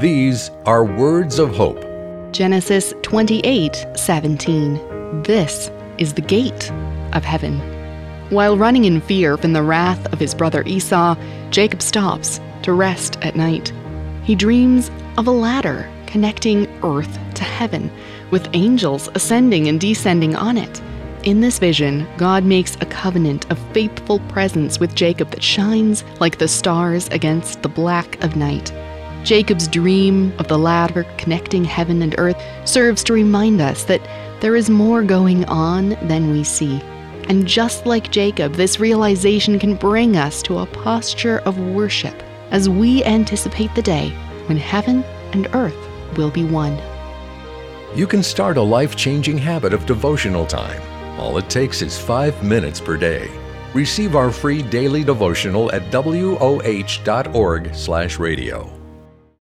These are words of hope. Genesis 28 17. This is the gate of heaven. While running in fear from the wrath of his brother Esau, Jacob stops to rest at night. He dreams of a ladder connecting earth to heaven, with angels ascending and descending on it. In this vision, God makes a covenant of faithful presence with Jacob that shines like the stars against the black of night. Jacob's dream of the ladder connecting heaven and earth serves to remind us that there is more going on than we see. And just like Jacob, this realization can bring us to a posture of worship as we anticipate the day when heaven and earth will be one. You can start a life changing habit of devotional time. All it takes is five minutes per day. Receive our free daily devotional at woh.org/radio.